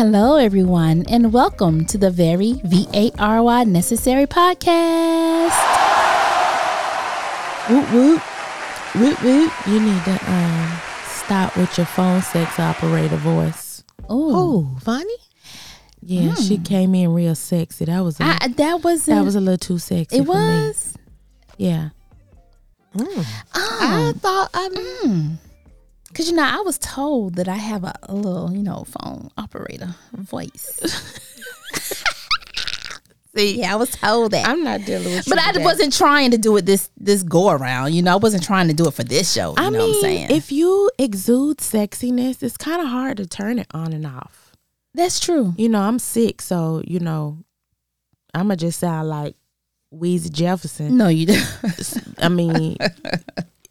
Hello, everyone, and welcome to the very V A R Y Necessary podcast. Whoop whoop. Whoop whoop. You need to um stop with your phone sex operator voice. Oh, Oh, funny. Yeah, she came in real sexy. That was a, I, that was that was a little too sexy. it for me. was. Yeah. I thought I Mm. Cause you know, I was told that I have a, a little, you know, phone operator voice. see. yeah, I was told that. I'm not dealing with. but I today. wasn't trying to do it this this go around. You know, I wasn't trying to do it for this show. You I know mean, what I'm saying? if you exude sexiness, it's kind of hard to turn it on and off. That's true. You know, I'm sick, so you know, I'ma just sound like Weezy Jefferson. No, you don't. I mean,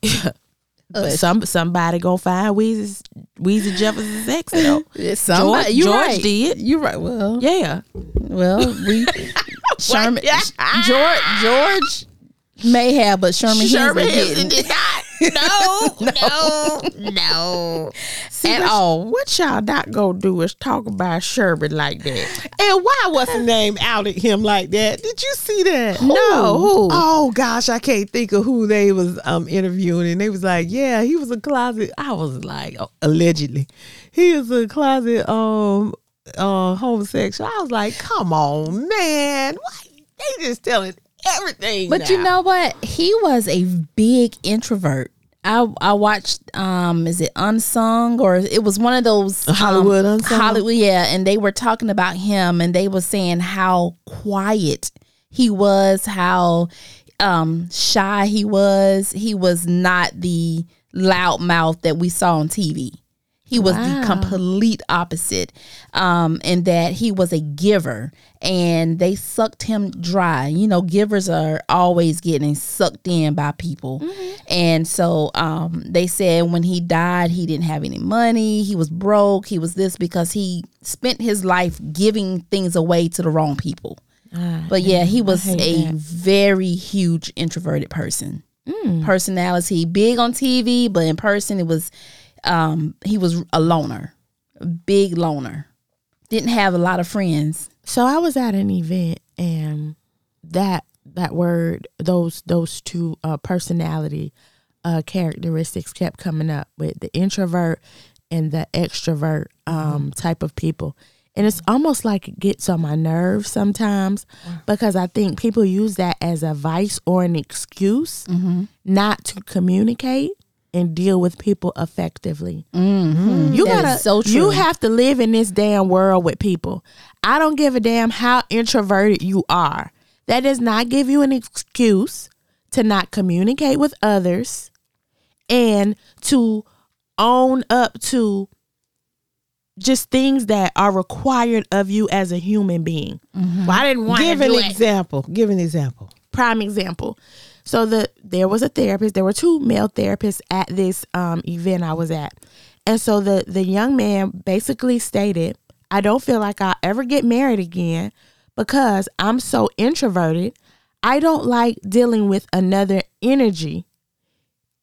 Uh, some somebody gonna find Weezy Weezy Jefferson sexy though. Somebody, George- you George right. did. You're right. Well, Yeah, well, we Sherman George George may have, but Sherman, Sherman Hemsley Henson didn't. did not. No, no, no, at what, all. What y'all not gonna do is talk about Sherman like that. And why was the name outed him like that? Did you see that? No, who? Oh gosh, I can't think of who they was um interviewing, and they was like, "Yeah, he was a closet." I was like, oh, allegedly, he was a closet um uh homosexual. I was like, "Come on, man, why they just telling everything?" But you know what? He was a big introvert. I I watched um is it Unsung or it was one of those um, Hollywood Unsung? Hollywood yeah, and they were talking about him and they were saying how quiet he was, how um shy he was. He was not the loud mouth that we saw on TV. He was the complete opposite, um, in that he was a giver, and they sucked him dry. You know, givers are always getting sucked in by people, and so um, they said when he died, he didn't have any money. He was broke. He was this because he spent his life giving things away to the wrong people. Ah, But yeah, he was a that. very huge introverted person. Personality, big on TV, but in person, it was um he was a loner, a big loner. Didn't have a lot of friends. So I was at an event and that that word those those two uh, personality uh, characteristics kept coming up with the introvert and the extrovert um, type of people. And it's almost like it gets on my nerves sometimes because I think people use that as a vice or an excuse not to communicate and deal with people effectively. Mm-hmm. You That is gotta so. You have to live in this damn world with people. I don't give a damn how introverted you are. That does not give you an excuse to not communicate with others and to own up to just things that are required of you as a human being. Mm-hmm. Well, I didn't want give to an do it example. Give an example. prime example. So the there was a therapist. There were two male therapists at this um, event I was at, and so the the young man basically stated, "I don't feel like I'll ever get married again because I'm so introverted. I don't like dealing with another energy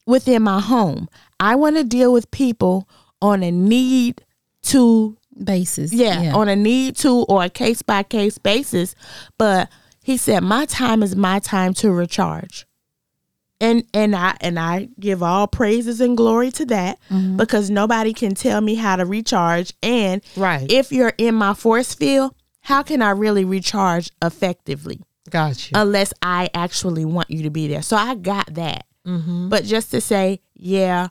within my home. I want to deal with people on a need to Basis. yeah, on a need to or a case by case basis. But he said, My time is my time to recharge. And and I and I give all praises and glory to that mm-hmm. because nobody can tell me how to recharge. And Right. if you're in my force field, how can I really recharge effectively? Gotcha. unless I actually want you to be there. So I got that. Mm-hmm. But just to say, yeah,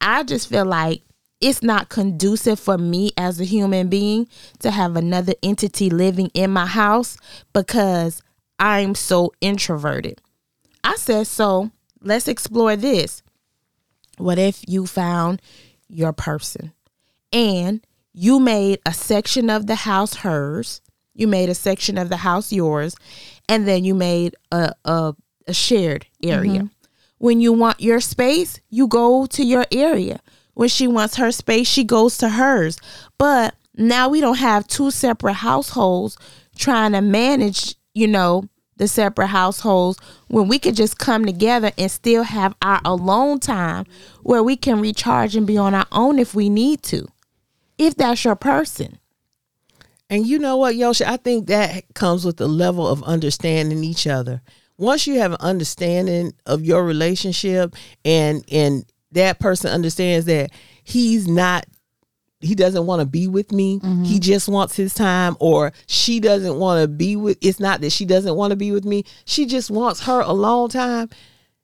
I just feel like it's not conducive for me as a human being to have another entity living in my house because I'm so introverted. I said, so let's explore this. What if you found your person and you made a section of the house hers, you made a section of the house yours, and then you made a, a, a shared area. Mm-hmm. When you want your space, you go to your area. When she wants her space, she goes to hers. But now we don't have two separate households trying to manage, you know, the separate households when we could just come together and still have our alone time where we can recharge and be on our own if we need to. If that's your person. And you know what, Yosha? I think that comes with the level of understanding each other. Once you have an understanding of your relationship and and that person understands that he's not he doesn't want to be with me. Mm-hmm. He just wants his time or she doesn't want to be with it's not that she doesn't want to be with me. She just wants her alone time.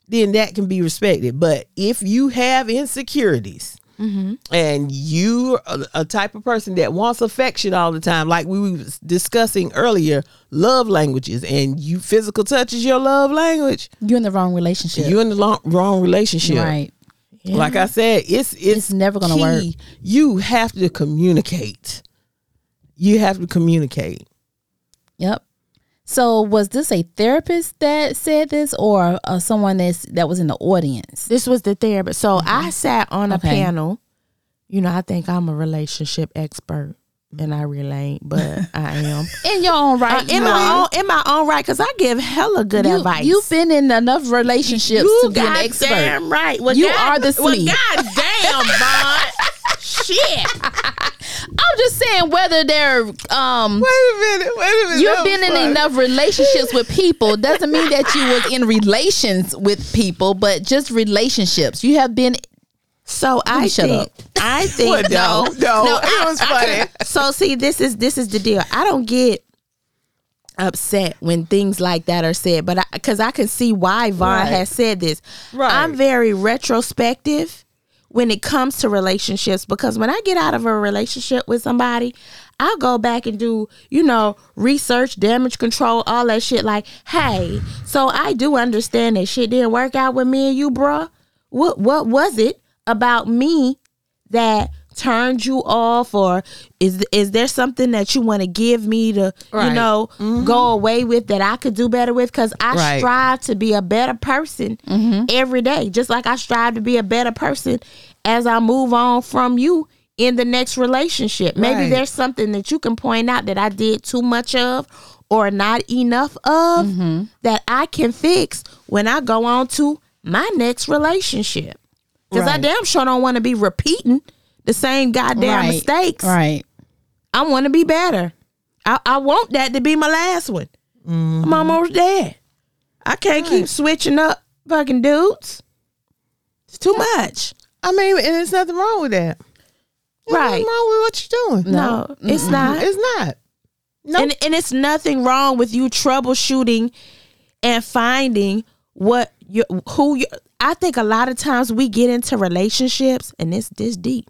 Then that can be respected. But if you have insecurities mm-hmm. and you are a type of person that wants affection all the time, like we were discussing earlier, love languages, and you physical touch is your love language, You're in the wrong relationship. you're in the long, wrong relationship. Right. Like I said, it's it's, It's never gonna work. You have to communicate. You have to communicate. Yep. So was this a therapist that said this, or uh, someone that's that was in the audience? This was the therapist. So I sat on a Okay. panel. You know, I think I'm a relationship expert, and I really ain't, but I am. In your own right, Uh, in my own in my own right, because I give hella good you, advice. You've been in enough relationships you to be an expert. goddamn right. Well, You God- are the well, SME. goddamn, Von. Shit. I'm just saying whether they're um Wait a minute. Wait a minute. you've been in funny. enough relationships with people doesn't mean that you was in relations with people, but just relationships. You have been So I shut think up. I think Well, no, no, it I- was funny. could- so see, this is this is the deal. I don't get upset when things like that are said, but because I, can see why Von Right. has said this. Right. I'm very retrospective when it comes to relationships because when I get out of a relationship with somebody, I'll go back and do, you know, research, damage control, all that shit. Like, hey, so I do understand that shit didn't work out with me and you, bruh. What what was it about me that turned you off or is is there something that you want to give me to you Right. know mm-hmm. go away with that I could do better with cuz I Right. strive to be a better person mm-hmm. every day just like I strive to be a better person as I move on from you in the next relationship maybe Right. there's something that you can point out that I did too much of or not enough of mm-hmm. that I can fix when I go on to my next relationship because I damn sure don't want to be repeating the same goddamn right, mistakes. Right. I want to be better. I, I want that to be my last one. I'm mm-hmm. almost there. I can't keep switching up fucking dudes. It's too much. I mean, and there's nothing wrong with that. There's Right. Nothing wrong with what you're doing. No, it's not. It's not. No. And and it's nothing wrong with you troubleshooting and finding what you who you I think a lot of times we get into relationships and it's this deep.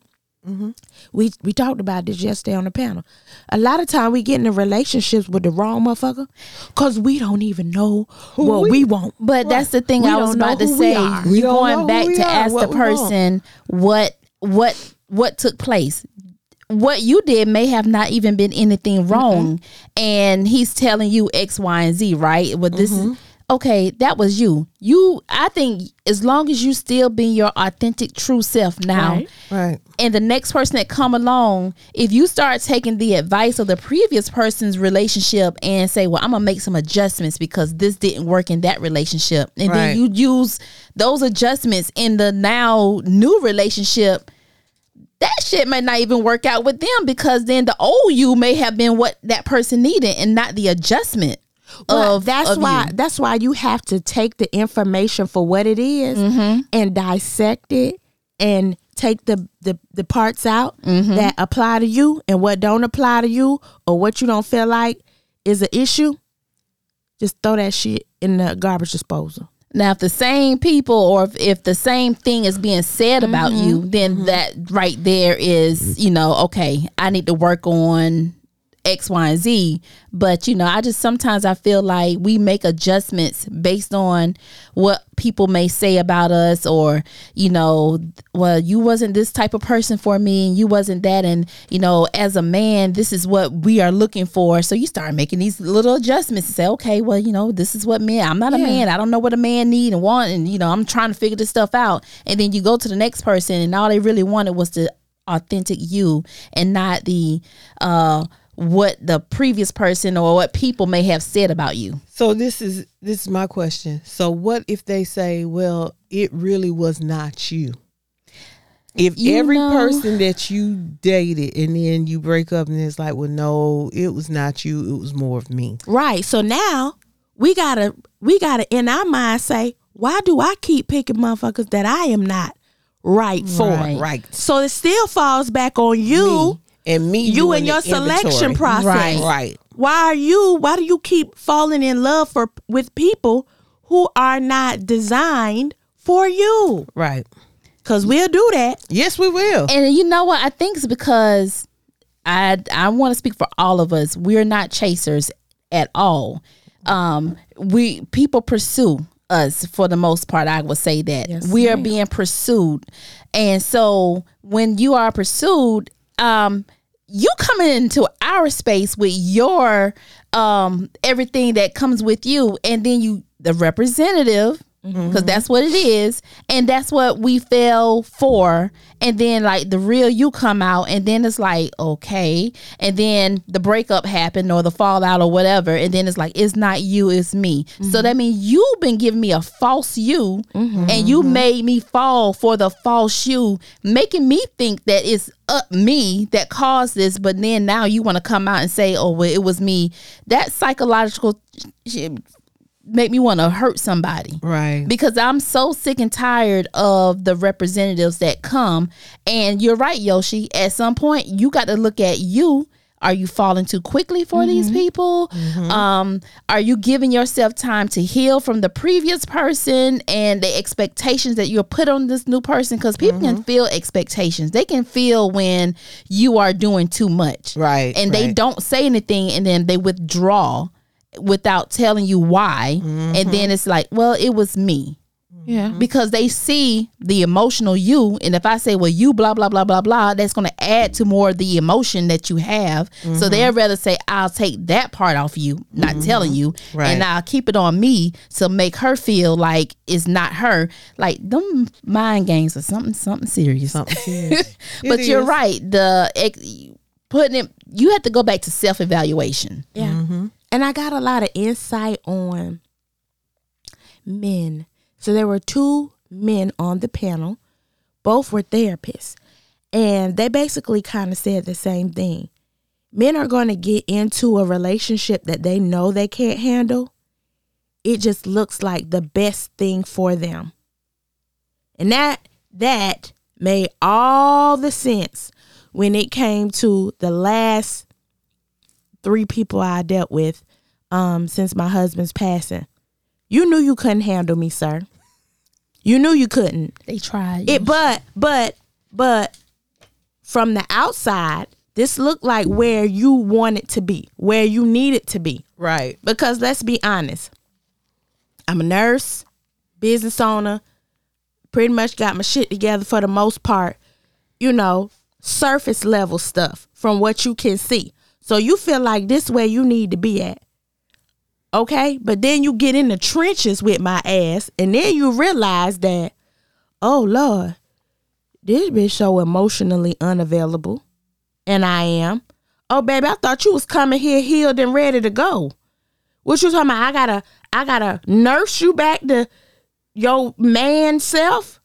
We we talked about this yesterday on the panel. A lot of time we get into relationships with the wrong motherfucker because we don't even know what we, we- want. But that's the thing We I was don't know about to who we say. We You going back to are, ask the what we want. person what what what took place. What you did may have not even been anything wrong, and he's telling you X, Y, and Z, right? But this Mm-hmm. is okay. That was you. You, I think, as long as you still being your authentic, true self now, Right. right. and the next person that come along if you start taking the advice of the previous person's relationship and say well i'm gonna make some adjustments because this didn't work in that relationship and Right. then you use those adjustments in the now new relationship that shit may not even work out with them because then the old you may have been what that person needed and not the adjustment Well, of that's of why you. that's why you have to take the information for what it is Mm-hmm. and dissect it and take the the, the parts out Mm-hmm. that apply to you and what don't apply to you or what you don't feel like is an issue. Just throw that shit in the garbage disposal. Now, if the same people or if, if the same thing is being said about Mm-hmm. you, then that right there is, you know, okay, I need to work on X, Y, and Z. But, you know, I just sometimes I feel like we make adjustments based on what people may say about us or, you know, well, you wasn't this type of person for me and you wasn't that. And, you know, as a man, this is what we are looking for. So you start making these little adjustments and say, okay, well, you know, this is what men. I'm not a man. I don't know what a man need and want. And, you know, I'm trying to figure this stuff out. And then you go to the next person and all they really wanted was the authentic you and not the, uh, what the previous person or what people may have said about you. So this is this is my question. So what if they say, "Well, it really was not you"? if You every know- person that you dated and then you break up and it's like, well, no, it was not you, it was more of me. Right. So now we gotta we gotta in our mind say, why do I keep picking motherfuckers that I am not right for? Right. Right. So it still falls back on you. Me. And me, You doing and your the selection inventory. process. Right. Right. Why are you why do you keep falling in love for with people who are not designed for you? Right. Cause we'll do that. Yes, we will. And you know what? I think it's because I I want to speak for all of us. We're not chasers at all. Um, we people pursue us for the most part. I would say that Yes, we are ma'am. being pursued, and so when you are pursued, um, you coming into our space with your um everything that comes with you, and then you the representative because that's what it is and that's what we fell for. And then like the real you come out and then it's like okay. And then the breakup happened or the fallout or whatever. And then it's like it's not you it's me. So that means you've been giving me a false you and you made me fall for the false you making me think that it's up me that caused this. But then now you want to come out and say oh well it was me. That psychological make me want to hurt somebody right. because I'm so sick and tired of the representatives that come. And you're right, Yoshie. At some point, you got to look at you. Are you falling too quickly for these mm-hmm. people? Mm-hmm. Um, are you giving yourself time to heal from the previous person and the expectations that you're put on this new person? Because people can mm-hmm. feel expectations. They can feel when you are doing too much, Right, And they don't say anything, and then they withdraw without telling you why. And mm-hmm. then it's like, well, it was me. Yeah. Mm-hmm. because they see the emotional you. And if i say well you blah blah blah blah blah that's going to add to more of the emotion that you have. So mm-hmm. they'd rather say i'll take that part off you not telling you. Right. and i'll keep it on me to make her feel like it's not her. Like them mind games are something something serious. Something serious. but It you're right. The ex- putting it you have to go back to self-evaluation. Yeah. And I got a lot of insight on men. So there were two men on the panel, both were therapists. And they basically kind of said the same thing. Men are going to get into a relationship that they know they can't handle. It just looks like the best thing for them. And that that made all the sense when it came to the last three people I dealt with um, since my husband's passing. You knew you couldn't handle me, sir. You knew you couldn't. they tried It, but, but, but, from the outside, this looked like where you wanted to be, where you needed to be. Right. Because let's be honest, I'm a nurse, business owner, pretty much got my shit together for the most part. You know, surface level stuff from what you can see. So you feel like this where you need to be at. Okay? But then you get in the trenches with my ass and then you realize that, oh Lord, this bitch so emotionally unavailable. And I am. Oh baby, I thought you was coming here healed and ready to go. What you talking about? I gotta I gotta nurse you back to your man self?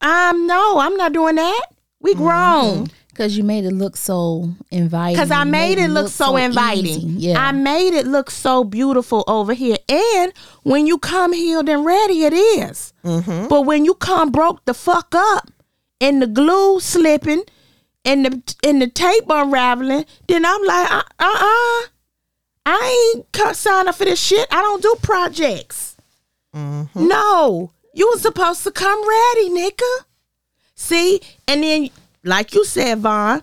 Um no, I'm not doing that. We grown. Because you made it look so inviting Cause I You made it look so inviting. easy. yeah I made it look so beautiful over here. And when you come healed and ready, it is. But when you come broke the fuck up and the glue slipping and the and the tape unraveling, then I'm like, uh uh, I ain't co- sign up for this shit. I don't do projects. No, you was supposed to come ready, nigga. See, and then like you said, Von,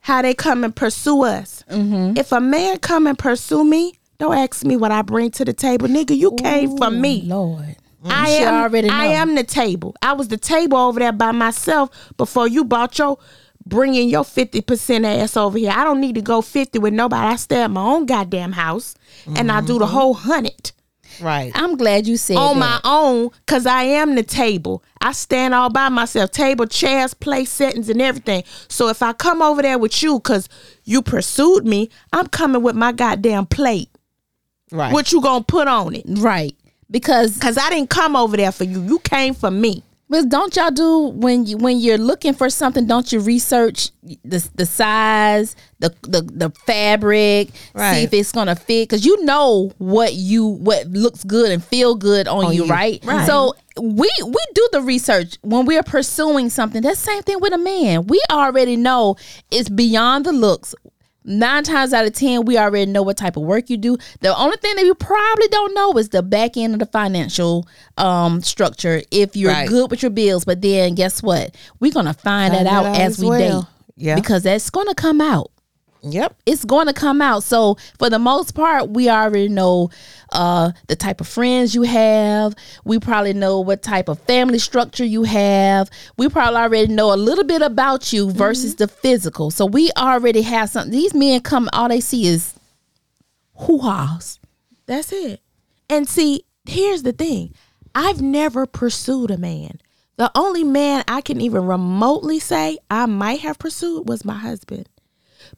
how they come and pursue us. Mm-hmm. If a man come and pursue me, don't ask me what I bring to the table, nigga. You came for me. lord mm-hmm. I You should am. already I am the table. I was the table over there by myself before you bought your bringing your fifty percent ass over here. I don't need to go fifty with nobody. I stay at my own goddamn house and I do the mm-hmm. whole hundred Right. i'm glad you said on that. my own because I am the table. I stand all by myself, table, chairs, place settings, and everything. So if I come over there with you because you pursued me, I'm coming with my goddamn plate. Right. What you gonna put on it? right because Cause I didn't come over there for you. You came for me. But don't y'all do when you when you're looking for something? Don't you research the the size, the the, the fabric, see if it's gonna fit? Because you know what you what looks good and feel good on, you, you. right? Right. So we we do the research when we are pursuing something. That's the same thing with a man. We already know it's beyond the looks. Nine times out of ten, we already know what type of work you do. The only thing that you probably don't know is the back end of the financial um, structure. If you're Right. good with your bills, but then guess what? We're gonna find, that Find out that out as as we well. date. Yeah. because that's gonna come out Yep. it's going to come out. So for the most part, we already know uh, the type of friends you have. We probably know what type of family structure you have. We probably already know a little bit about you versus the physical. So we already have something. These men come, all they see is hoo ha's. That's it. And see, here's the thing I've never pursued a man. The only man I can even remotely say I might have pursued was my husband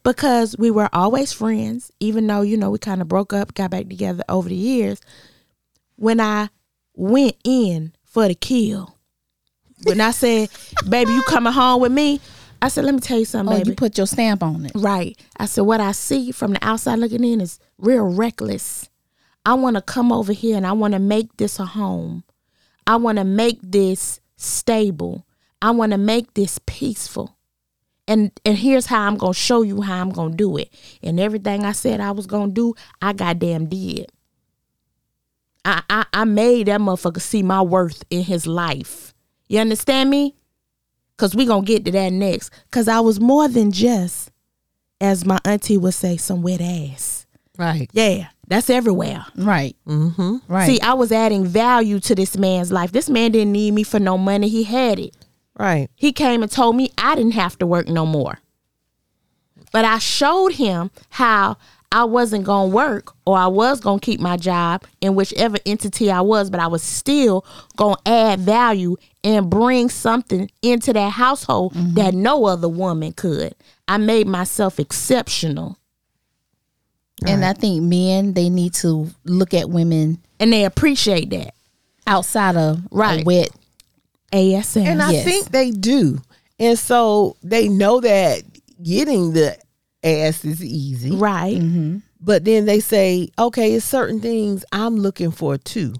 because we were always friends, even though, you know, we kind of broke up, got back together over the years. When I went in for the kill, when I said, baby, you coming home with me? I said, let me tell you something, Oh, baby. you put your stamp on it. Right. I said, what I see from the outside looking in is real reckless. I want to come over here and I want to make this a home. I want to make this stable. I want to make this peaceful. And and here's how I'm gonna show you how I'm gonna do it. And everything I said I was gonna do, I goddamn did. I, I I made that motherfucker see my worth in his life. You understand me? Cause we gonna get to that next. Cause I was more than just, as my auntie would say, some wet ass. Right. Yeah, that's everywhere. Right. Mm-hmm. Right. See, I was adding value to this man's life. This man didn't need me for no money. He had it. Right. He came and told me I didn't have to work no more. But I showed him how I wasn't going to work or I was going to keep my job in whichever entity I was, but I was still going to add value and bring something into that household mm-hmm. that no other woman could. I made myself exceptional and I think men they need to look at women and they appreciate that. outside of a Right. wet. ASM. And I Yes. think they do. And so they know that getting the ass is easy. right. Mm-hmm. But then they say, okay, it's certain things I'm looking for too.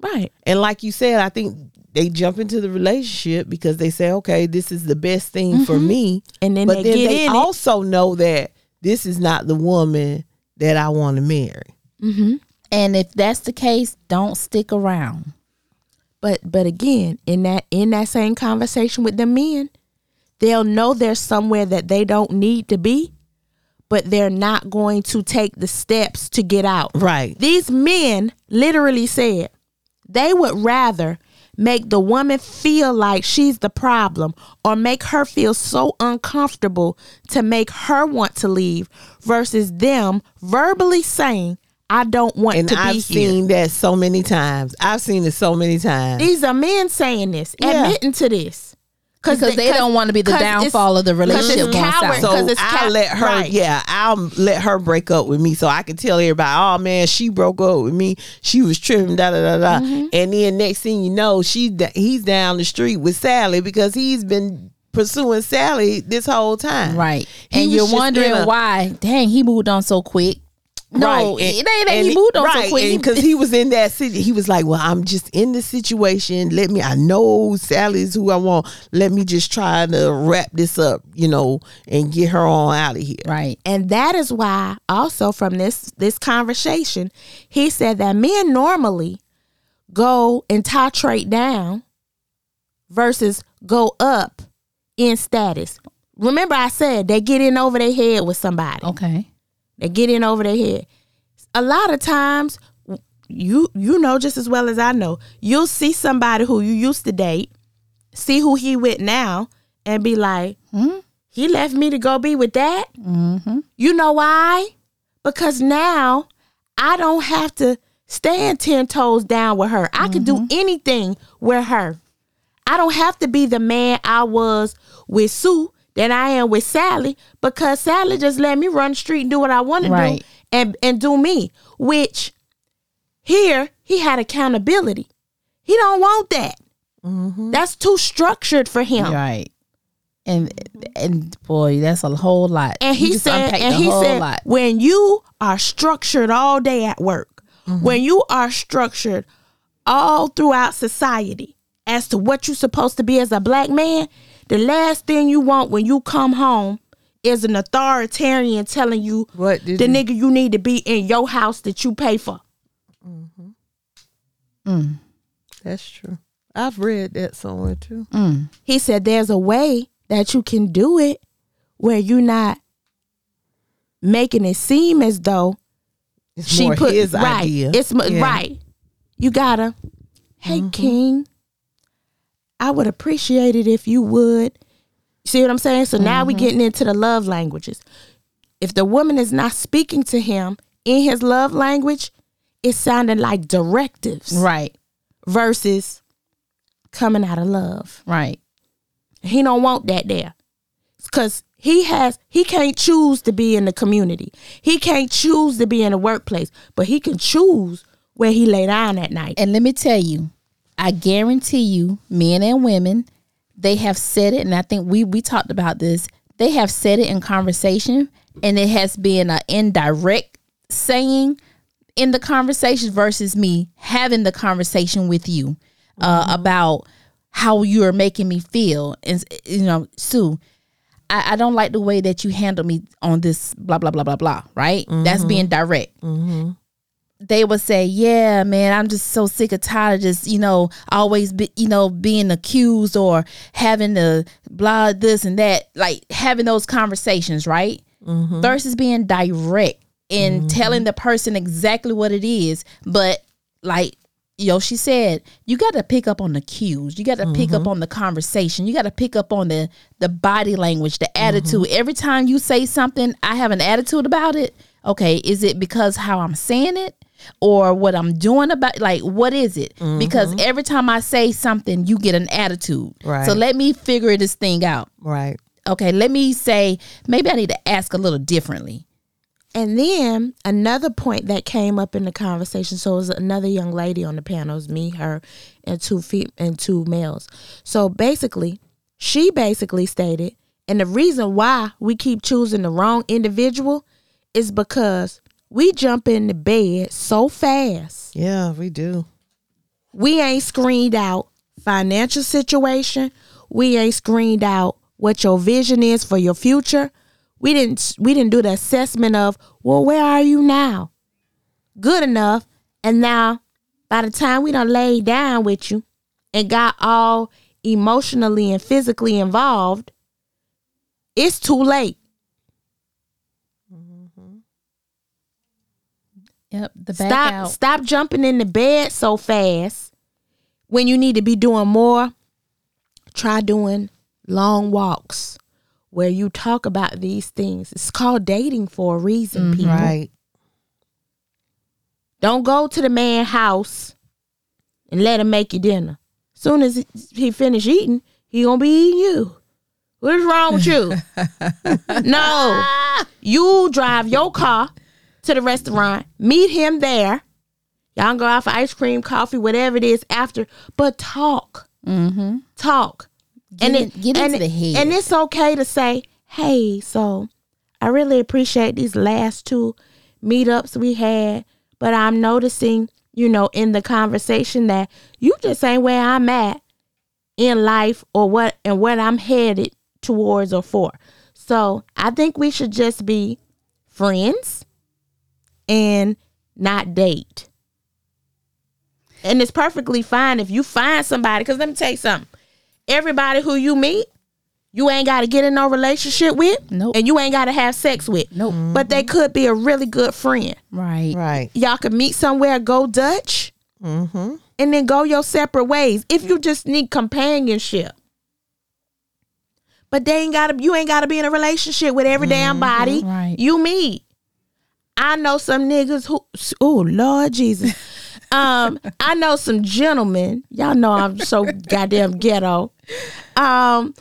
Right. And like you said, I think they jump into the relationship because they say, okay, this is the best thing for mm-hmm. me. And then but they then get they in it. also know that this is not the woman that I want to marry. Mm-hmm. And if that's the case, don't stick around. But but again, in that in that same conversation with the men, they'll know they're somewhere that they don't need to be, but they're not going to take the steps to get out. Right. These men literally said they would rather make the woman feel like she's the problem or make her feel so uncomfortable to make her want to leave versus them verbally saying, I don't want And to be I've here. seen that so many times. I've seen it so many times. These are men saying this, Yeah. admitting to this. Because they don't wanna be the downfall of the relationship it's coward, south. So 'cause it's I'll let her, right. yeah, I'll let her break up with me, so I can tell everybody, oh man, she broke up with me. She was tripping, da da da da. Mm-hmm. And then next thing you know, she he's down the street with Sally because he's been pursuing Sally this whole time, Right. He and you're wondering a- why, dang, he moved on so quick. No, Right. it ain't that he moved on right, so quick. because he was in that city. He was like, "Well, I'm just in this situation. Let me. I know Sally's who I want. Let me just try to wrap this up, you know, and get her on out of here." right. And that is why also from this this conversation, he said that men normally go and titrate down versus go up in status. Remember I said they get in over their head with somebody. Okay. They get in over their head. A lot of times, you you know just as well as I know, you'll see somebody who you used to date, see who he with now, and be like, Hmm? he left me to go be with that. Mm-hmm. You know why? Because now I don't have to stand ten toes down with her. I can do anything with her. I don't have to be the man I was with Sue that I am with Sally because Sally just let me run the street and do what I want to do and and do me. Which here he had accountability. He don't want that. That's too structured for him. Right. And and boy, that's a whole lot. And he said, and he said, lot. when you are structured all day at work, Mm-hmm. when you are structured all throughout society as to what you're supposed to be as a black man, the last thing you want when you come home is an authoritarian telling you What the you- nigga you need to be in your house that you pay for. That's true. I've read that somewhere too. Mm. He said there's a way that you can do it where you're not making it seem as though It's she put his right. idea. It's Yeah. Mm-hmm. right. You gotta. Hey King, I would appreciate it if you would. See what I'm saying? So now Mm-hmm. we getting into the love languages. If the woman is not speaking to him in his love language, it's sounding like directives Right. versus coming out of love. Right. He don't want that there. Cause he has he can't choose to be in the community. He can't choose to be in the workplace, but he can choose where he lay down at night. And let me tell you, I guarantee you, men and women, they have said it, and I think we we talked about this. They have said it in conversation, and it has been an indirect saying in the conversation versus me having the conversation with you uh, mm-hmm. about how you are making me feel. And you know, Sue, I, I don't like the way that you handle me on this blah blah blah blah blah. Right? That's mm-hmm. being direct mm-hmm. They would say, "Yeah, man, I'm just so sick of tired of just you know always be you know being accused or having to blah this and that, like having those conversations, right? Mm-hmm. Versus being direct and mm-hmm. telling the person exactly what it is, but like." Yo, she said you got to pick up on the cues. You got to pick up mm-hmm. on the conversation. You got to pick up on the the body language, the attitude. Every time you say something, I have an attitude about it. Okay, is it because how I'm saying it? Or what I'm doing about like what is it? Mm-hmm. Because every time I say something, you get an attitude. Right. So let me figure this thing out. Right. Okay, let me say maybe I need to ask a little differently. And then another point that came up in the conversation. So it was another young lady on the panel. It was me, her, and two feet and two males. So basically, she basically stated, and the reason why we keep choosing the wrong individual is because we jump in the bed so fast. Yeah, we do. We ain't screened out financial situation. We ain't screened out what your vision is for your future. We didn't we didn't do the assessment of, well, where are you now? Good enough. And now by the time we done laid down with you and got all emotionally and physically involved, it's too late. Yep, the back Stop out. stop jumping in the bed so fast when you need to be doing more. Try doing long walks where you talk about these things. It's called dating for a reason, mm-hmm. people. Right. Don't go to the man house and let him make you dinner. Soon as he- he finish eating, he gonna be eating you. What's wrong with you? no, you drive your car to the restaurant, meet him there. Y'all can go out for ice cream, coffee, whatever it is after, but talk, Mm-hmm. talk, Get in- get and into the head. And it's okay to say, "Hey, so I really appreciate these last two meetups we had, but I'm noticing, you know, in the conversation that you just ain't where I'm at in life or what and what I'm headed towards or for. So I think we should just be friends and not date. And it's perfectly fine if you find somebody, because let me tell you something. Everybody who you meet, you ain't got to get in no relationship with, Nope. and you ain't got to have sex with. Nope. But they could be a really good friend. Right. Right. Y'all could meet somewhere, go Dutch, Mm-hmm. and then go your separate ways if you just need companionship. But they ain't gotta you ain't gotta be in a relationship with every damn body Right. you meet. I know some niggas who oh Lord Jesus. um, I know some gentlemen. Y'all know I'm so goddamn ghetto. Um,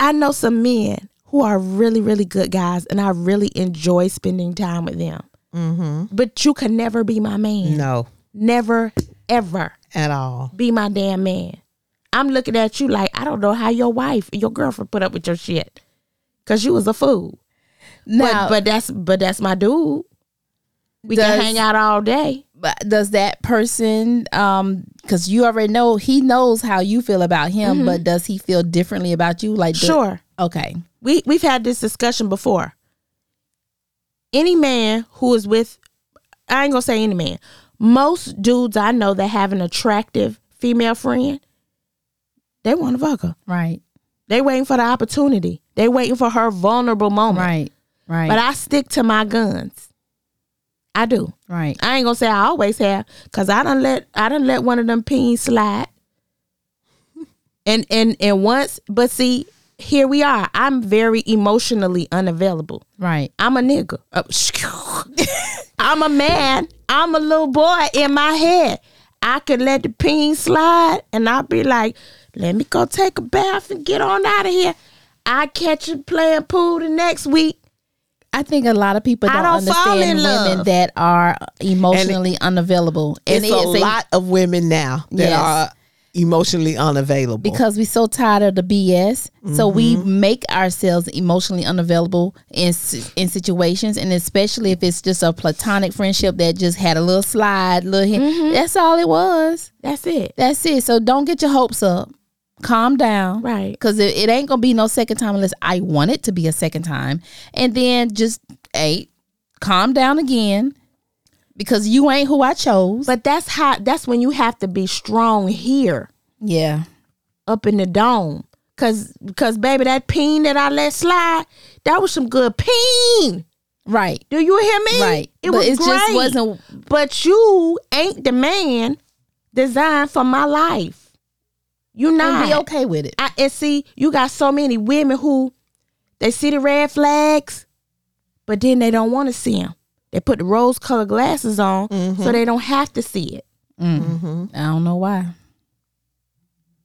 I know some men who are really, really good guys, and I really enjoy spending time with them. Mm-hmm. But you can never be my man. No, Never, ever at all. be my damn man. I'm looking at you like I don't know how your wife, your girlfriend, put up with your shit, cause you was a fool. Now, but but that's but that's my dude. We can hang out all day. but does that person um because you already know he knows how you feel about him but does he feel differently about you like Sure. okay we we've had this discussion before. Any man who is with, I ain't gonna say any man. Most dudes I know that have an attractive female friend, they want to fuck her. right They waiting for the opportunity. They waiting for her vulnerable moment. right right But I stick to my guns. I do. right I ain't gonna say I always have, cause I don't let I don't let one of them peens slide. And and and once, but see, here we are. I'm very emotionally unavailable. right I'm a nigga. Uh, I'm a man. I'm a little boy in my head. I could let the peen slide and I'll be like, let me go take a bath and get on out of here. I catch you playing pool the next week. I think a lot of people don't, don't understand women that are emotionally unavailable, it's a lot of women now that Yes. are emotionally unavailable. because we're so tired of the BS. So mm-hmm. we make ourselves emotionally unavailable in in situations, and especially if it's just a platonic friendship that just had a little slide, little. hint. Mm-hmm. That's all it was. That's it. That's it. So don't get your hopes up. Calm down. Right. Because it, it ain't gonna be no second time unless I want it to be a second time, and then just hey, calm down again. Because you ain't who I chose. But that's how that's when you have to be strong here yeah. up in the dome. Cause cause baby, that peen that I let slide, that was some good peen. Right. Do you hear me? Right. It But was it just wasn't- But you ain't the man designed for my life. You not. And be okay with it. I, and see, you got so many women who they see the red flags, but then they don't want to see them. They put the rose colored glasses on so they don't have to see it. I don't know why.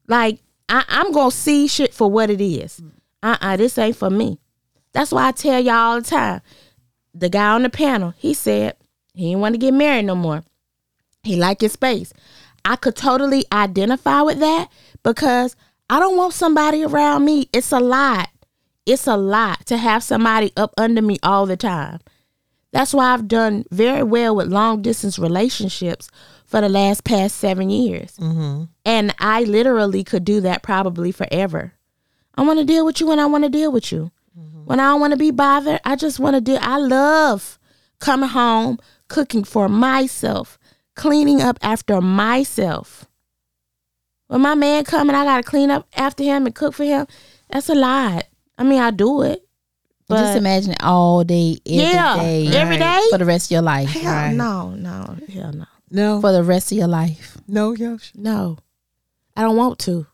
Like I, I'm gonna see shit for what it is. Uh uh this ain't for me. That's why I tell y'all all the time. The guy on the panel, he said he didn't want to get married no more. He liked his space. I could totally identify with that because I don't want somebody around me. It's a lot. It's a lot to have somebody up under me all the time. That's why I've done very well with long distance relationships for the last past seven years. Mm-hmm. And I literally could do that probably forever. I want to deal with you when I want to deal with you. Mm-hmm. When I don't want to be bothered, I just want to deal. I love coming home, cooking for myself, cleaning up after myself. When my man come and I got to clean up after him and cook for him, that's a lot. I mean, I do it. But just imagine it all day, every day, yeah, every day. for the rest of your life. Hell Right. no, no, hell no, no, For the rest of your life. no, Yoshie. no. I don't want to.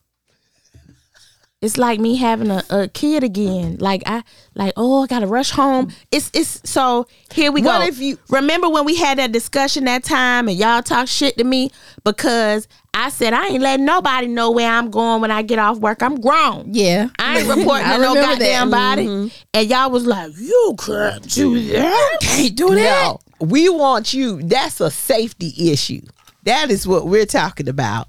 It's like me having a, a kid again. Like I like, oh, I gotta rush home. It's it's so here we What go. if you- remember when we had that discussion that time and y'all talk shit to me because I said I ain't letting nobody know where I'm going when I get off work. I'm grown. Yeah. I ain't reporting I to no remember that. goddamn body. Mm-hmm. And y'all was like, you can't do that. Can't do that. No, we want you. That's a safety issue. That is what we're talking about.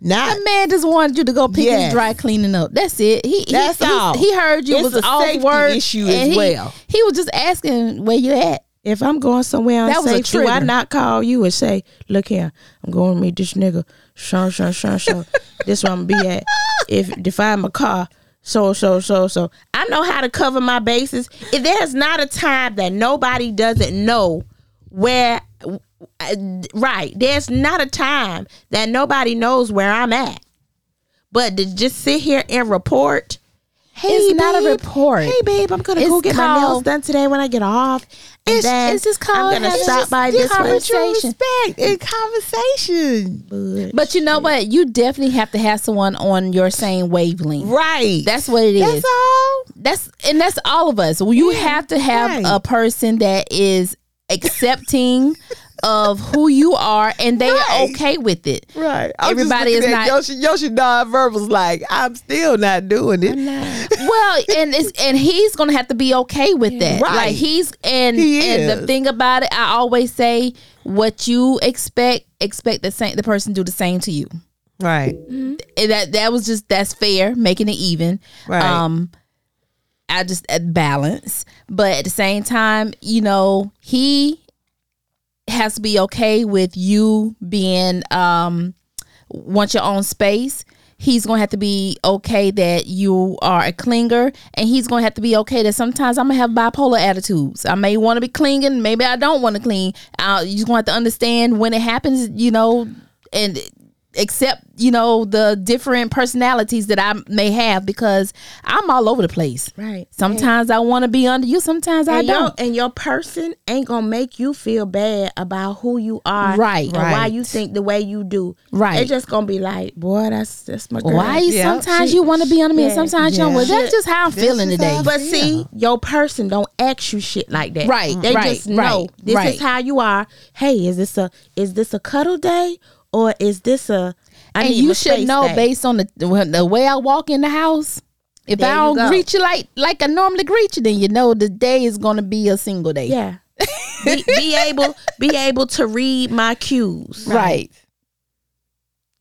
Not That man just wanted you to go pick Yes. his dry cleaning up. That's it. He he- That's he, all. he heard you It's was a off safety work issue as he, well. He was just asking where you at. If I'm going somewhere That unsafe, do I not call you and say, "Look here, I'm going to meet this nigga, Sean, Sean, Sean, Sean. this where I'm be at. If if I'm a car, so so so so. I know how to cover my bases. If there's not a time that nobody doesn't know where, uh, right? There's not a time that nobody knows where I'm at. But to just sit here and report. Hey, It's not a babe. report. Hey, babe, I'm gonna It's go get my nails done today when I get off. And It's- then it's just called I'm gonna stop just by this conversation. respect and conversation. But But you know what? You definitely have to have someone on your same wavelength. Right. That's what it is. That's all. That's and that's all of us. You have to have right. a person that is accepting of who you are and they are okay with it. Right. I'm Everybody just is not- Yoshie. Yoshie nonverbals like I'm still not doing it. well, and it's and he's gonna have to be okay with that. Right. Like he's and He and the thing about it, I always say what you expect, expect the same the person do the same to you. Right. And that that was just that's fair, making it even. Right. Um I just at balance. But at the same time, you know, he has to be okay with you being um want your own space. He's gonna have to be okay that you are a clinger, and he's gonna have to be okay that sometimes I'm gonna have bipolar attitudes. I may want to be clinging, maybe I don't want to cling. Uh, you're gonna have to understand when it happens, you know, and accept, you know, the different personalities that I may have because I'm all over the place. Right. Sometimes I want to be under you, sometimes I don't. and your person ain't gonna make you feel bad about who you are, Right. And why you think the way you do, Right. It's just gonna be like, boy, that's that's my girl. Why you Yeah, sometimes she- you want to be under me and yeah, sometimes you don't? yeah. Well, that's just how I'm This feeling today. how I But Yeah. see, your person don't ask you shit like that. Right, They right, just know right, this right. is how you are. Hey, is this a is this a cuddle day or is this a I and you should know day? based on the the way I walk in the house. If There I don't go. greet you like like I normally greet you, then you know the day is gonna be a single day. Yeah. be, be able be able to read my cues. Right.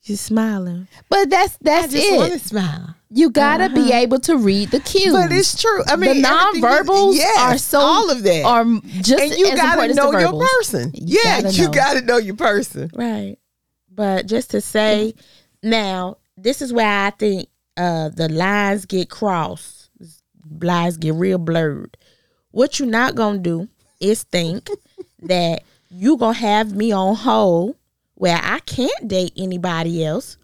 You're smiling. But that's I that's just want to it. smile. You gotta be uh-huh. able to read the cues. But it's true. I mean, the everything is- nonverbals yes, are so all of that. are just and you as gotta know your person. You yeah, gotta you know. gotta know your person. Right. But just to say now, this is where I think uh the lines get crossed. Lines get real blurred. What you're not gonna do is think that you gonna have me on hold where I can't date anybody else,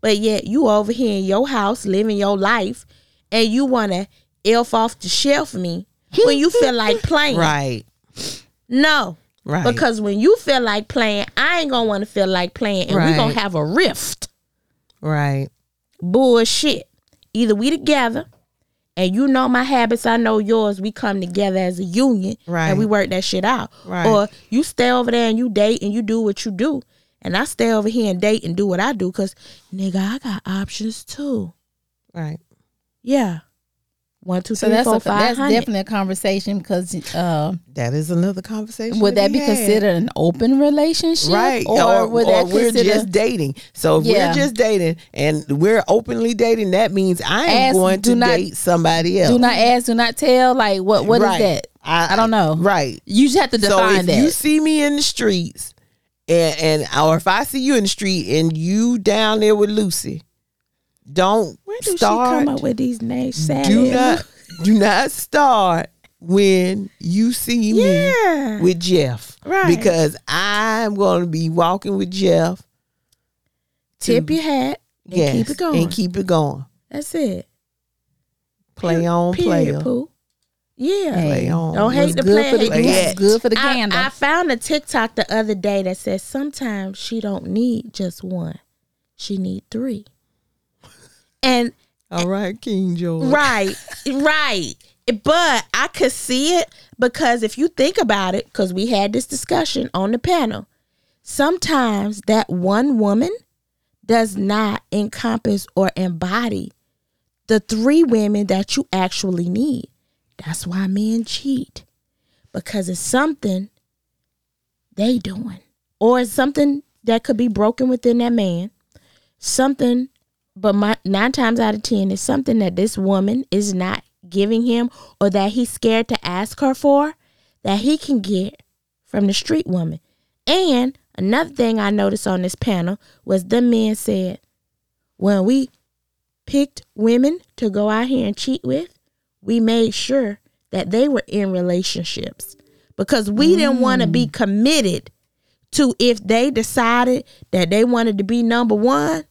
but yet you over here in your house living your life and you wanna elf off the shelf me when you feel like playing. Right. No. Right. Because when you feel like playing, I ain't gonna want to feel like playing, and Right. we gonna have a rift. right. Bullshit. Either we together, and you know my habits, I know yours. We come together as a union, Right. and we work that shit out. Right. Or you stay over there and you date and you do what you do, and I stay over here and date and do what I do. Cause nigga, I got options too. Right. Yeah. One, two, So three, that's four, a, five that's definitely a conversation because uh, That is another conversation. would that be had. considered an open relationship, Right. Or, would that we're consider just dating. So if Yeah. we're just dating and we're openly dating, that means I am Ask- going to not- date somebody else. do not ask, do not tell? Like what? What is Right. that? I, I don't know. Right. You just have to define that. So if that. you see me in the streets, and, and or if I see you in the street and you down there with Lucy, don't Where do start. she come up with these names? do not do not start when you see me with Jeff, Right. Because I'm going to be walking with Jeff. Tip your hat and yes, keep it going. and keep it going. That's it. Play on, play on, Yeah. Hey, play on. Don't hate what's the good play, for the hate the good for the I. I found a TikTok the other day that says sometimes she don't need just one. She need three. And All right, King George. right, right. But I could see it because if you think about it, because we had this discussion on the panel, sometimes that one woman does not encompass or embody the three women that you actually need. That's why men cheat because it's something they doing or it's something that could be broken within that man. Something, but my, nine times out of ten, it's something that this woman is not giving him or that he's scared to ask her for that he can get from the street woman. And another thing I noticed on this panel was the men said, when we picked women to go out here and cheat with, we made sure that they were in relationships because we didn't want to be mm. committed to if they decided that they wanted to be number one.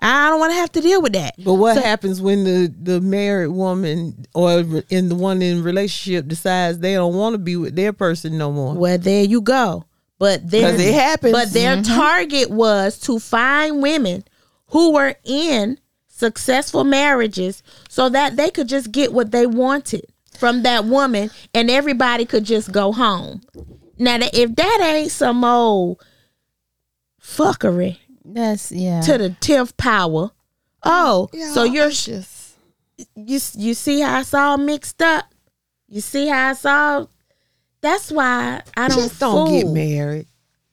I don't want to have to deal with that. But what So- happens when the the married woman or in the one in relationship decides they don't want to be with their person no more? Well, there you go. But their 'Cause it happens. But their Mm-hmm. target was to find women who were in successful marriages so that they could just get what they wanted from that woman and everybody could just go home. Now, if that ain't some old fuckery That's yeah. to the tenth power, oh, so you're just you you see how it's all mixed up. You see how it's all. That's why I don't just don't get married.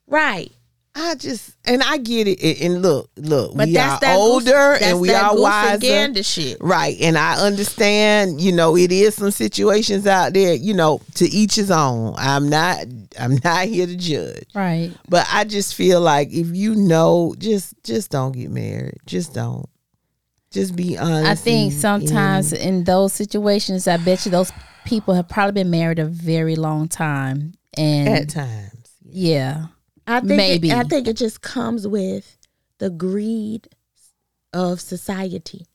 Right. I just and I get it. And- look, look, But we that's are that goose- older that's and we that are goose wiser. gander shit. Right. And I understand, you know, it is some situations out there, you know, to each his own. I'm not I'm not here to judge. Right. But I just feel like if you know, just just don't get married. Just don't. Just be honest. I think and- sometimes and- in those situations, I bet you those people have probably been married a very long time. And at times. yeah. I think Maybe. It, I think it just comes with the greed of society.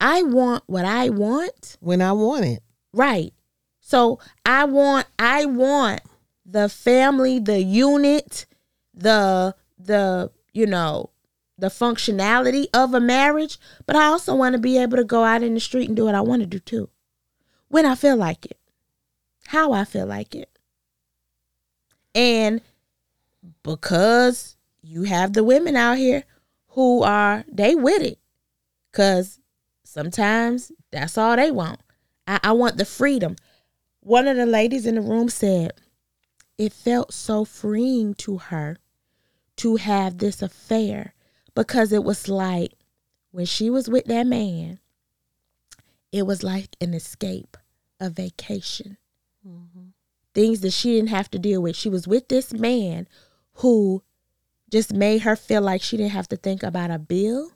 I want what I want, When I want it. right? So I want I want the family, the unit, the the you know, the functionality of a marriage, but I also want to be able to go out in the street and do what I want to do too. When I feel like it. How I feel like it. And because you have the women out here who are they with it. Because sometimes that's all they want. I, I want the freedom. One of the ladies in the room said it felt so freeing to her to have this affair because it was like when she was with that man it was like an escape a vacation. Mm-hmm. things that she didn't have to deal with. She was with this man who just made her feel like she didn't have to think about a bill.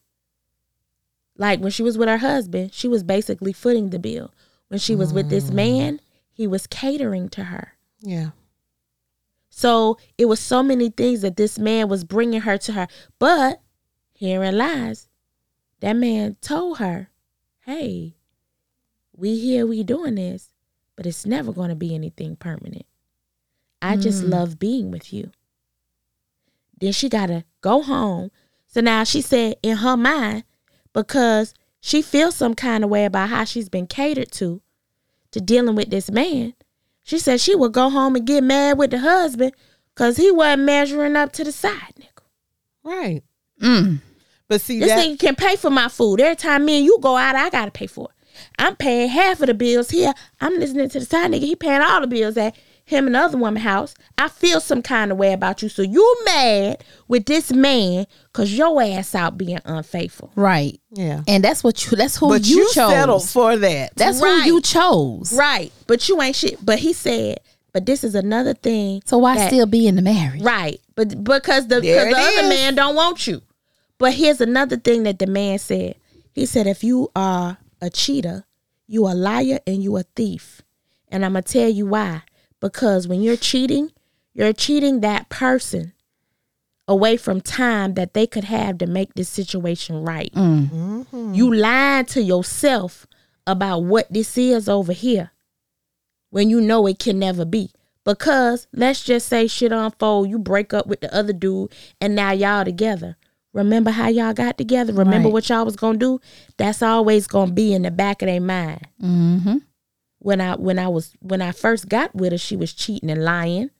Like when she was with her husband, she was basically footing the bill. When she was with this mm. man, he was catering to her. Yeah. So it was so many things that this man was bringing her to her. But herein lies, that man told her, hey, we here, we doing this, but it's never going to be anything permanent. I just mm. love being with you. Then she got to go home. So now she said in her mind, because she feels some kind of way about how she's been catered to, to dealing with this man, she said she would go home and get mad with the husband because he wasn't measuring up to the side, nigga. Right. Mm. But see This that nigga can pay for my food. Every time me and you go out, I gotta pay for it. I'm paying half of the bills here. I'm listening to the side nigga. He paying all the bills at him and other woman house. I feel some kind of way about you. So you mad with this man because your ass out being unfaithful. Right. yeah. And that's what you that's who But you, you, chose. settled for that. that's Right. who you chose. Right. But you ain't shit. But he said, but this is another thing. So why that- still be in the marriage? Right. But because the because the other is. man don't want you. But here's another thing that the man said. He said if you are a cheater, you a liar and you a thief. And I'm gonna tell you why. Because when you're cheating, you're cheating that person away from time that they could have to make this situation right. You lying to yourself about what this is over here when you know it can never be. Because let's just say shit unfold, you break up with the other dude, and now y'all together. Remember how y'all got together? Remember Right. what y'all was gonna do? That's always gonna be in the back of their mind. Mm-hmm. When I when I was when I first got with her, she was cheating and lying.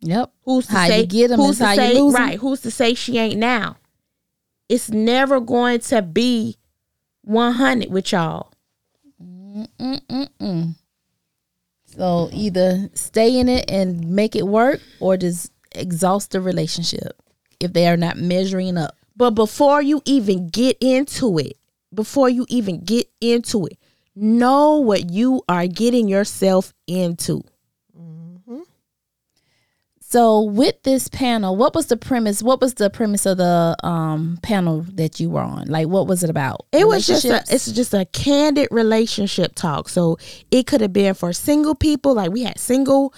Yep. Who's to How say you get 'em who's to say right? Who's to say she ain't now? It's never going to be one hundred with y'all. Mm-mm-mm. So either stay in it and make it work or just exhaust the relationship if they are not measuring up. But before you even get into it, before you even get into it, know what you are getting yourself into. So with this panel, what was the premise? What was the premise of the um panel that you were on? Like what was it about? It was just a, it's just a candid relationship talk. So it could have been for single people, like we had single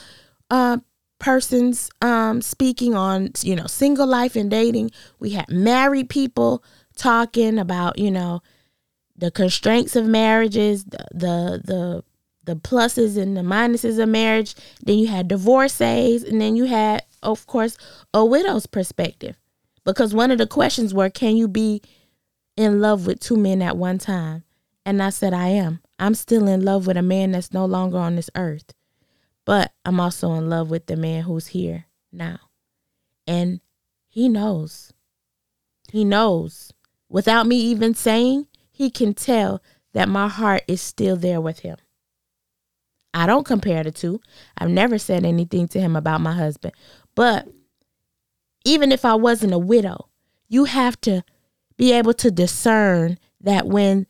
uh, persons um, speaking on you know single life and dating. We had married people talking about you know the constraints of marriages, the the the, the pluses and the minuses of marriage. Then you had divorcees, and then you had, of course, a widow's perspective. Because one of the questions were, can you be in love with two men at one time? And I said, I am. I'm still in love with a man that's no longer on this earth. But I'm also in love with the man who's here now. And he knows. He knows. Without me even saying, he can tell that my heart is still there with him. I don't compare the two. I've never said anything to him about my husband. But even if I wasn't a widow, you have to be able to discern that when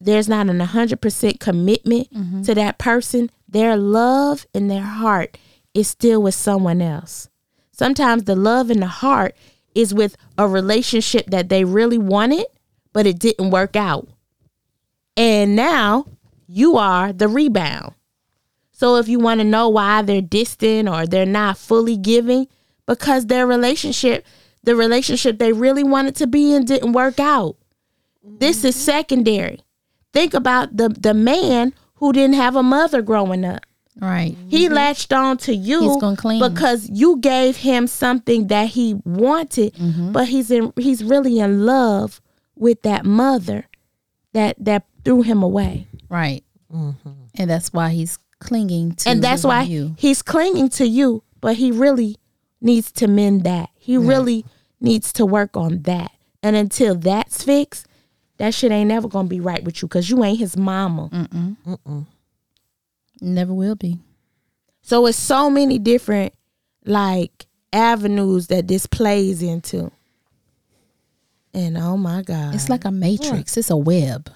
there's not an 100% commitment mm-hmm. to that person, their love and their heart is still with someone else. Sometimes the love in the heart is with a relationship that they really wanted, but it didn't work out. And now you are the rebound. So if you want to know why they're distant or they're not fully giving, because their relationship, the relationship they really wanted to be in didn't work out. This is mm-hmm. secondary. Think about the the man who didn't have a mother growing up. Right. He mm-hmm. latched on to you He's gonna cling. because you gave him something that he wanted, mm-hmm. but he's in he's really in love with that mother that that threw him away. Right. Mm-hmm. And that's why he's clinging to and that's why you. he's clinging to you, but he really needs to mend that. He really needs to work on that. And until that's fixed, that shit ain't never gonna be right with you because you ain't his mama. Never will be. So it's so many different like avenues that this plays into. And oh my God. It's like a matrix. It's a web.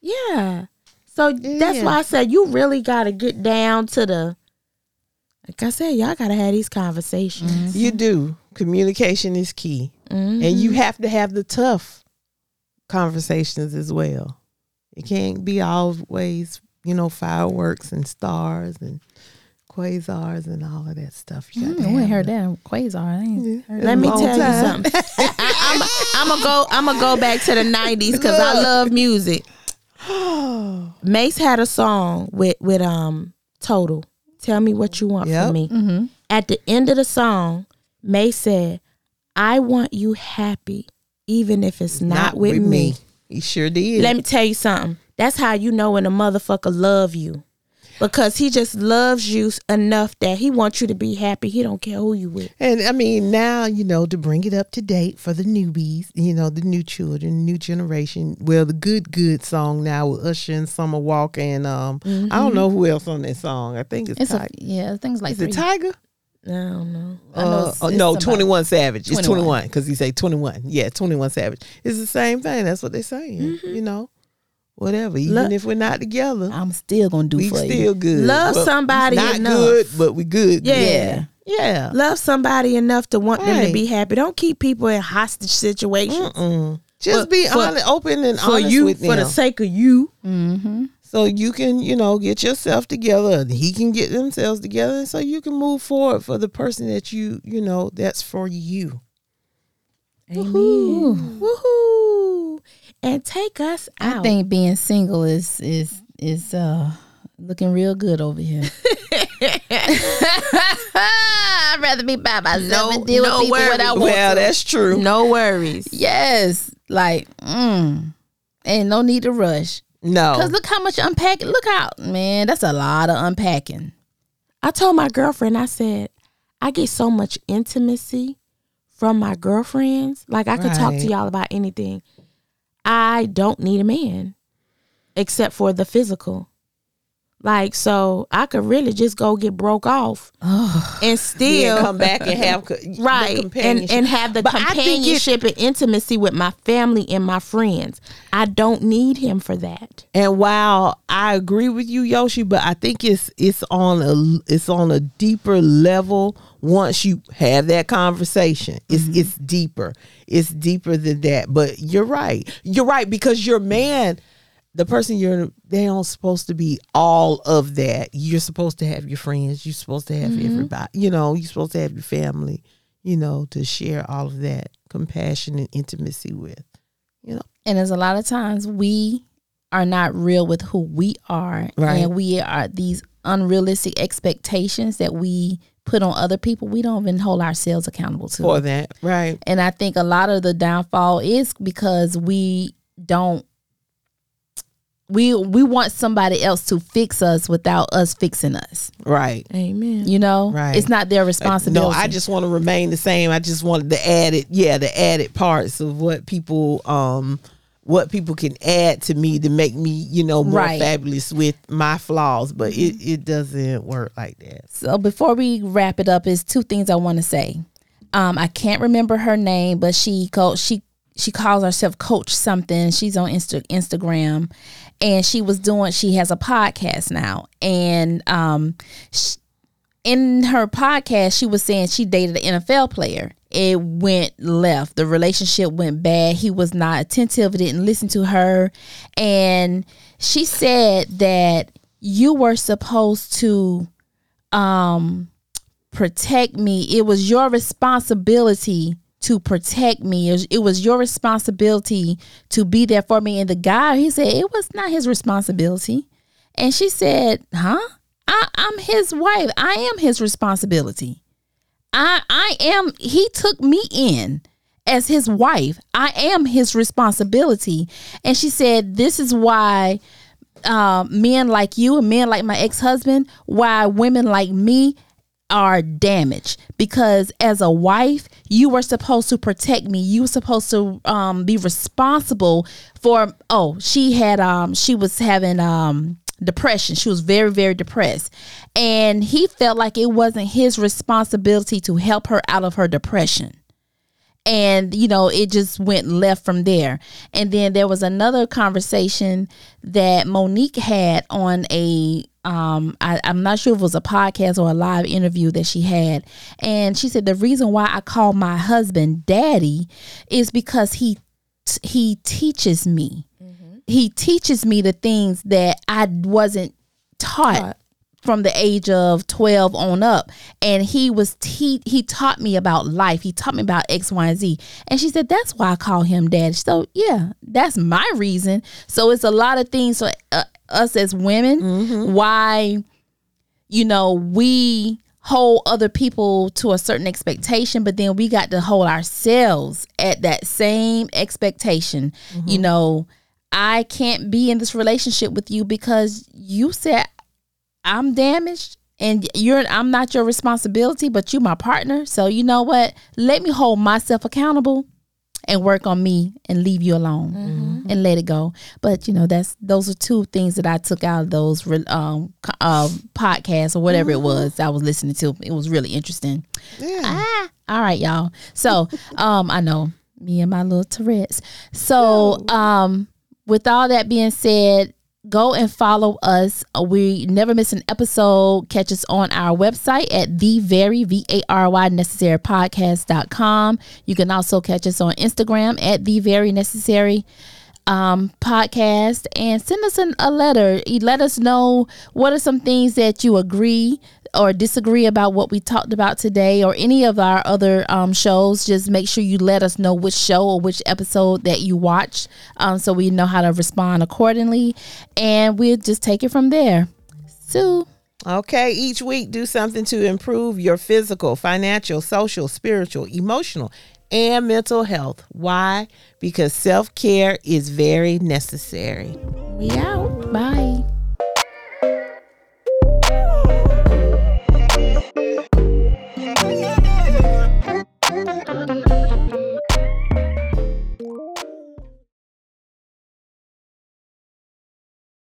Yeah. So that's Yeah. why I said you really gotta get down to the like I said, y'all gotta have these conversations. You do. Communication is key. Mhm. And you have to have the tough conversations as well. It can't be always, you know, fireworks and stars and quasars and all of that stuff. You got to Mm, I ain't heard that. Quasar. I ain't heard Let me tell time. you something. I, am gonna go. I'm gonna go back to the '90s because I love music. Mase had a song with with um Total. Tell me what you want Yep. from me. Mm-hmm. At the end of the song, Mase said, "I want you happy, even if it's not, with, me. He sure did. Let me tell you something. That's how you know when a motherfucker love you. Because he just loves you enough that he wants you to be happy. He don't care who you with. And I mean, now, you know, to bring it up to date for the newbies, you know, the new children, new generation. Well, the good, good song now with Usher and Summer Walker and um I don't know who else on that song. I think it's, It's a yeah. Things like Is it. Tiger? I don't know. I know Uh, it's- oh, it's no, 21 Savage. It's 21. 21 because he say 21. Yeah, 21 Savage. It's the same thing. That's what they're saying. Mm-hmm. You know, whatever. Even Look- if we're not together, I'm still gonna do we for still you. good. Love But somebody Not enough. good, but we good. Yeah. Yeah. Yeah. Love somebody enough to want them to be happy. Don't keep people in hostage situations. Mm-mm. Just For- be for- honest, open and For honest you, with for the sake of you. Mm-hmm. so you can, you know, get yourself together. and He can get themselves together, and so you can move forward for the person that you, you know, that's for you. Amen. Woohoo. And take us out. I think being single is is is uh looking real good over here. I'd rather be by myself No- and deal no with people when I worries. want Well, to. that's true. no worries. Yes, like mm, ain't no need to rush. No, Cause look how much unpacking. Look out, man. That's a lot of unpacking. I told my girlfriend, I said, I get so much intimacy from my girlfriends. Like I could talk to y'all about anything. I don't need a man except for the physical. Like so I could really just go get broke off and still come back and have co- right and and have the But it- companionship and intimacy with my family and my friends. I don't need him for that. And while I agree with you, Yoshie, but I think it's it's on a it's on a deeper level once you have that conversation. It's mm-hmm. it's deeper. It's deeper than that. But you're right. You're right because your man, the person you're they aren't supposed to be all of that. You're supposed to have your friends. You're supposed to have mm-hmm. everybody. You know, you're supposed to have your family. You know, to share all of that compassion and intimacy with. You know. and as a lot of times we are not real with who we are, Right. and we are these unrealistic expectations that we put on other people. We don't even hold ourselves accountable to. For that, right? And I think a lot of the downfall is because we don't we we want somebody else to fix us without us fixing us. Right. Amen. You know? Right. It's not their responsibility. No, I just want to remain the same. I just wanted the added, yeah, the added parts of what people, um, what people can add to me to make me, you know, more Right. fabulous with my flaws. But it, it doesn't work like that. So before we wrap it up, is two things I want to say. Um, I can't remember her name, but she co- she she calls herself Coach something. She's on Insta- Instagram, and she was doing. She has a podcast now, and um, sh in her podcast, she was saying she dated an NFL player. It went left. The relationship went bad. He was not attentive. Didn't listen to her, and she said that you were supposed to um protect me. It was your responsibility to protect me. It was, your responsibility to be there for me. And the guy, he said it was not his responsibility. And she said, "Huh? I, I'm his wife. I am his responsibility. I I am. He took me in." As his wife, I am his responsibility. And she said, This is why uh, men like you and men like my ex husband, why women like me are damaged because as a wife you were supposed to protect me you were supposed to um, be responsible for oh she had um she was having um depression. She was very very depressed. And he felt like it wasn't his responsibility to help her out of her depression. And you know it just went left from there. And then there was another conversation that Mo'Nique had on a um I, i'm not sure if it was a podcast or a live interview that she had. And she said the reason why i call my husband daddy is because he he teaches me he teaches me the things that i wasn't taught Taught. from the age of 12 on up. And he was he he taught me about life. He taught me about x y and z. And she said that's why i call him dad so yeah that's my reason. So it's a lot of things for uh, us as women why you know we hold other people to a certain expectation but then we got to hold ourselves at that same expectation you know i can't be in this relationship with you because you said I'm damaged and you're I'm not your responsibility, but you my partner. So you know what? Let me hold myself accountable and work on me and leave you alone and let it go. But you know, that's those are two things that I took out of those um uh, podcasts or whatever it was I was listening to. It was really interesting. Ah, all right, y'all. So, um, I know me and my little Tourette's. So, um, with all that being said, go and follow us. Uh, We never miss an episode. Catch us on our website at the Vary V A R Y necessary podcast.com. You can also catch us on Instagram at the Vary necessary um, podcast and send us an, a letter. Let us know what are some things that you agree or disagree about what we talked about today or any of our other um, shows. Just make sure you let us know which show or which episode that you watched um, so we know how to respond accordingly. And we'll just take it from there. Sue. Okay, each week do something to improve your physical, financial, social, spiritual, emotional, and mental health. Why? Because self care is very necessary. We out. Bye.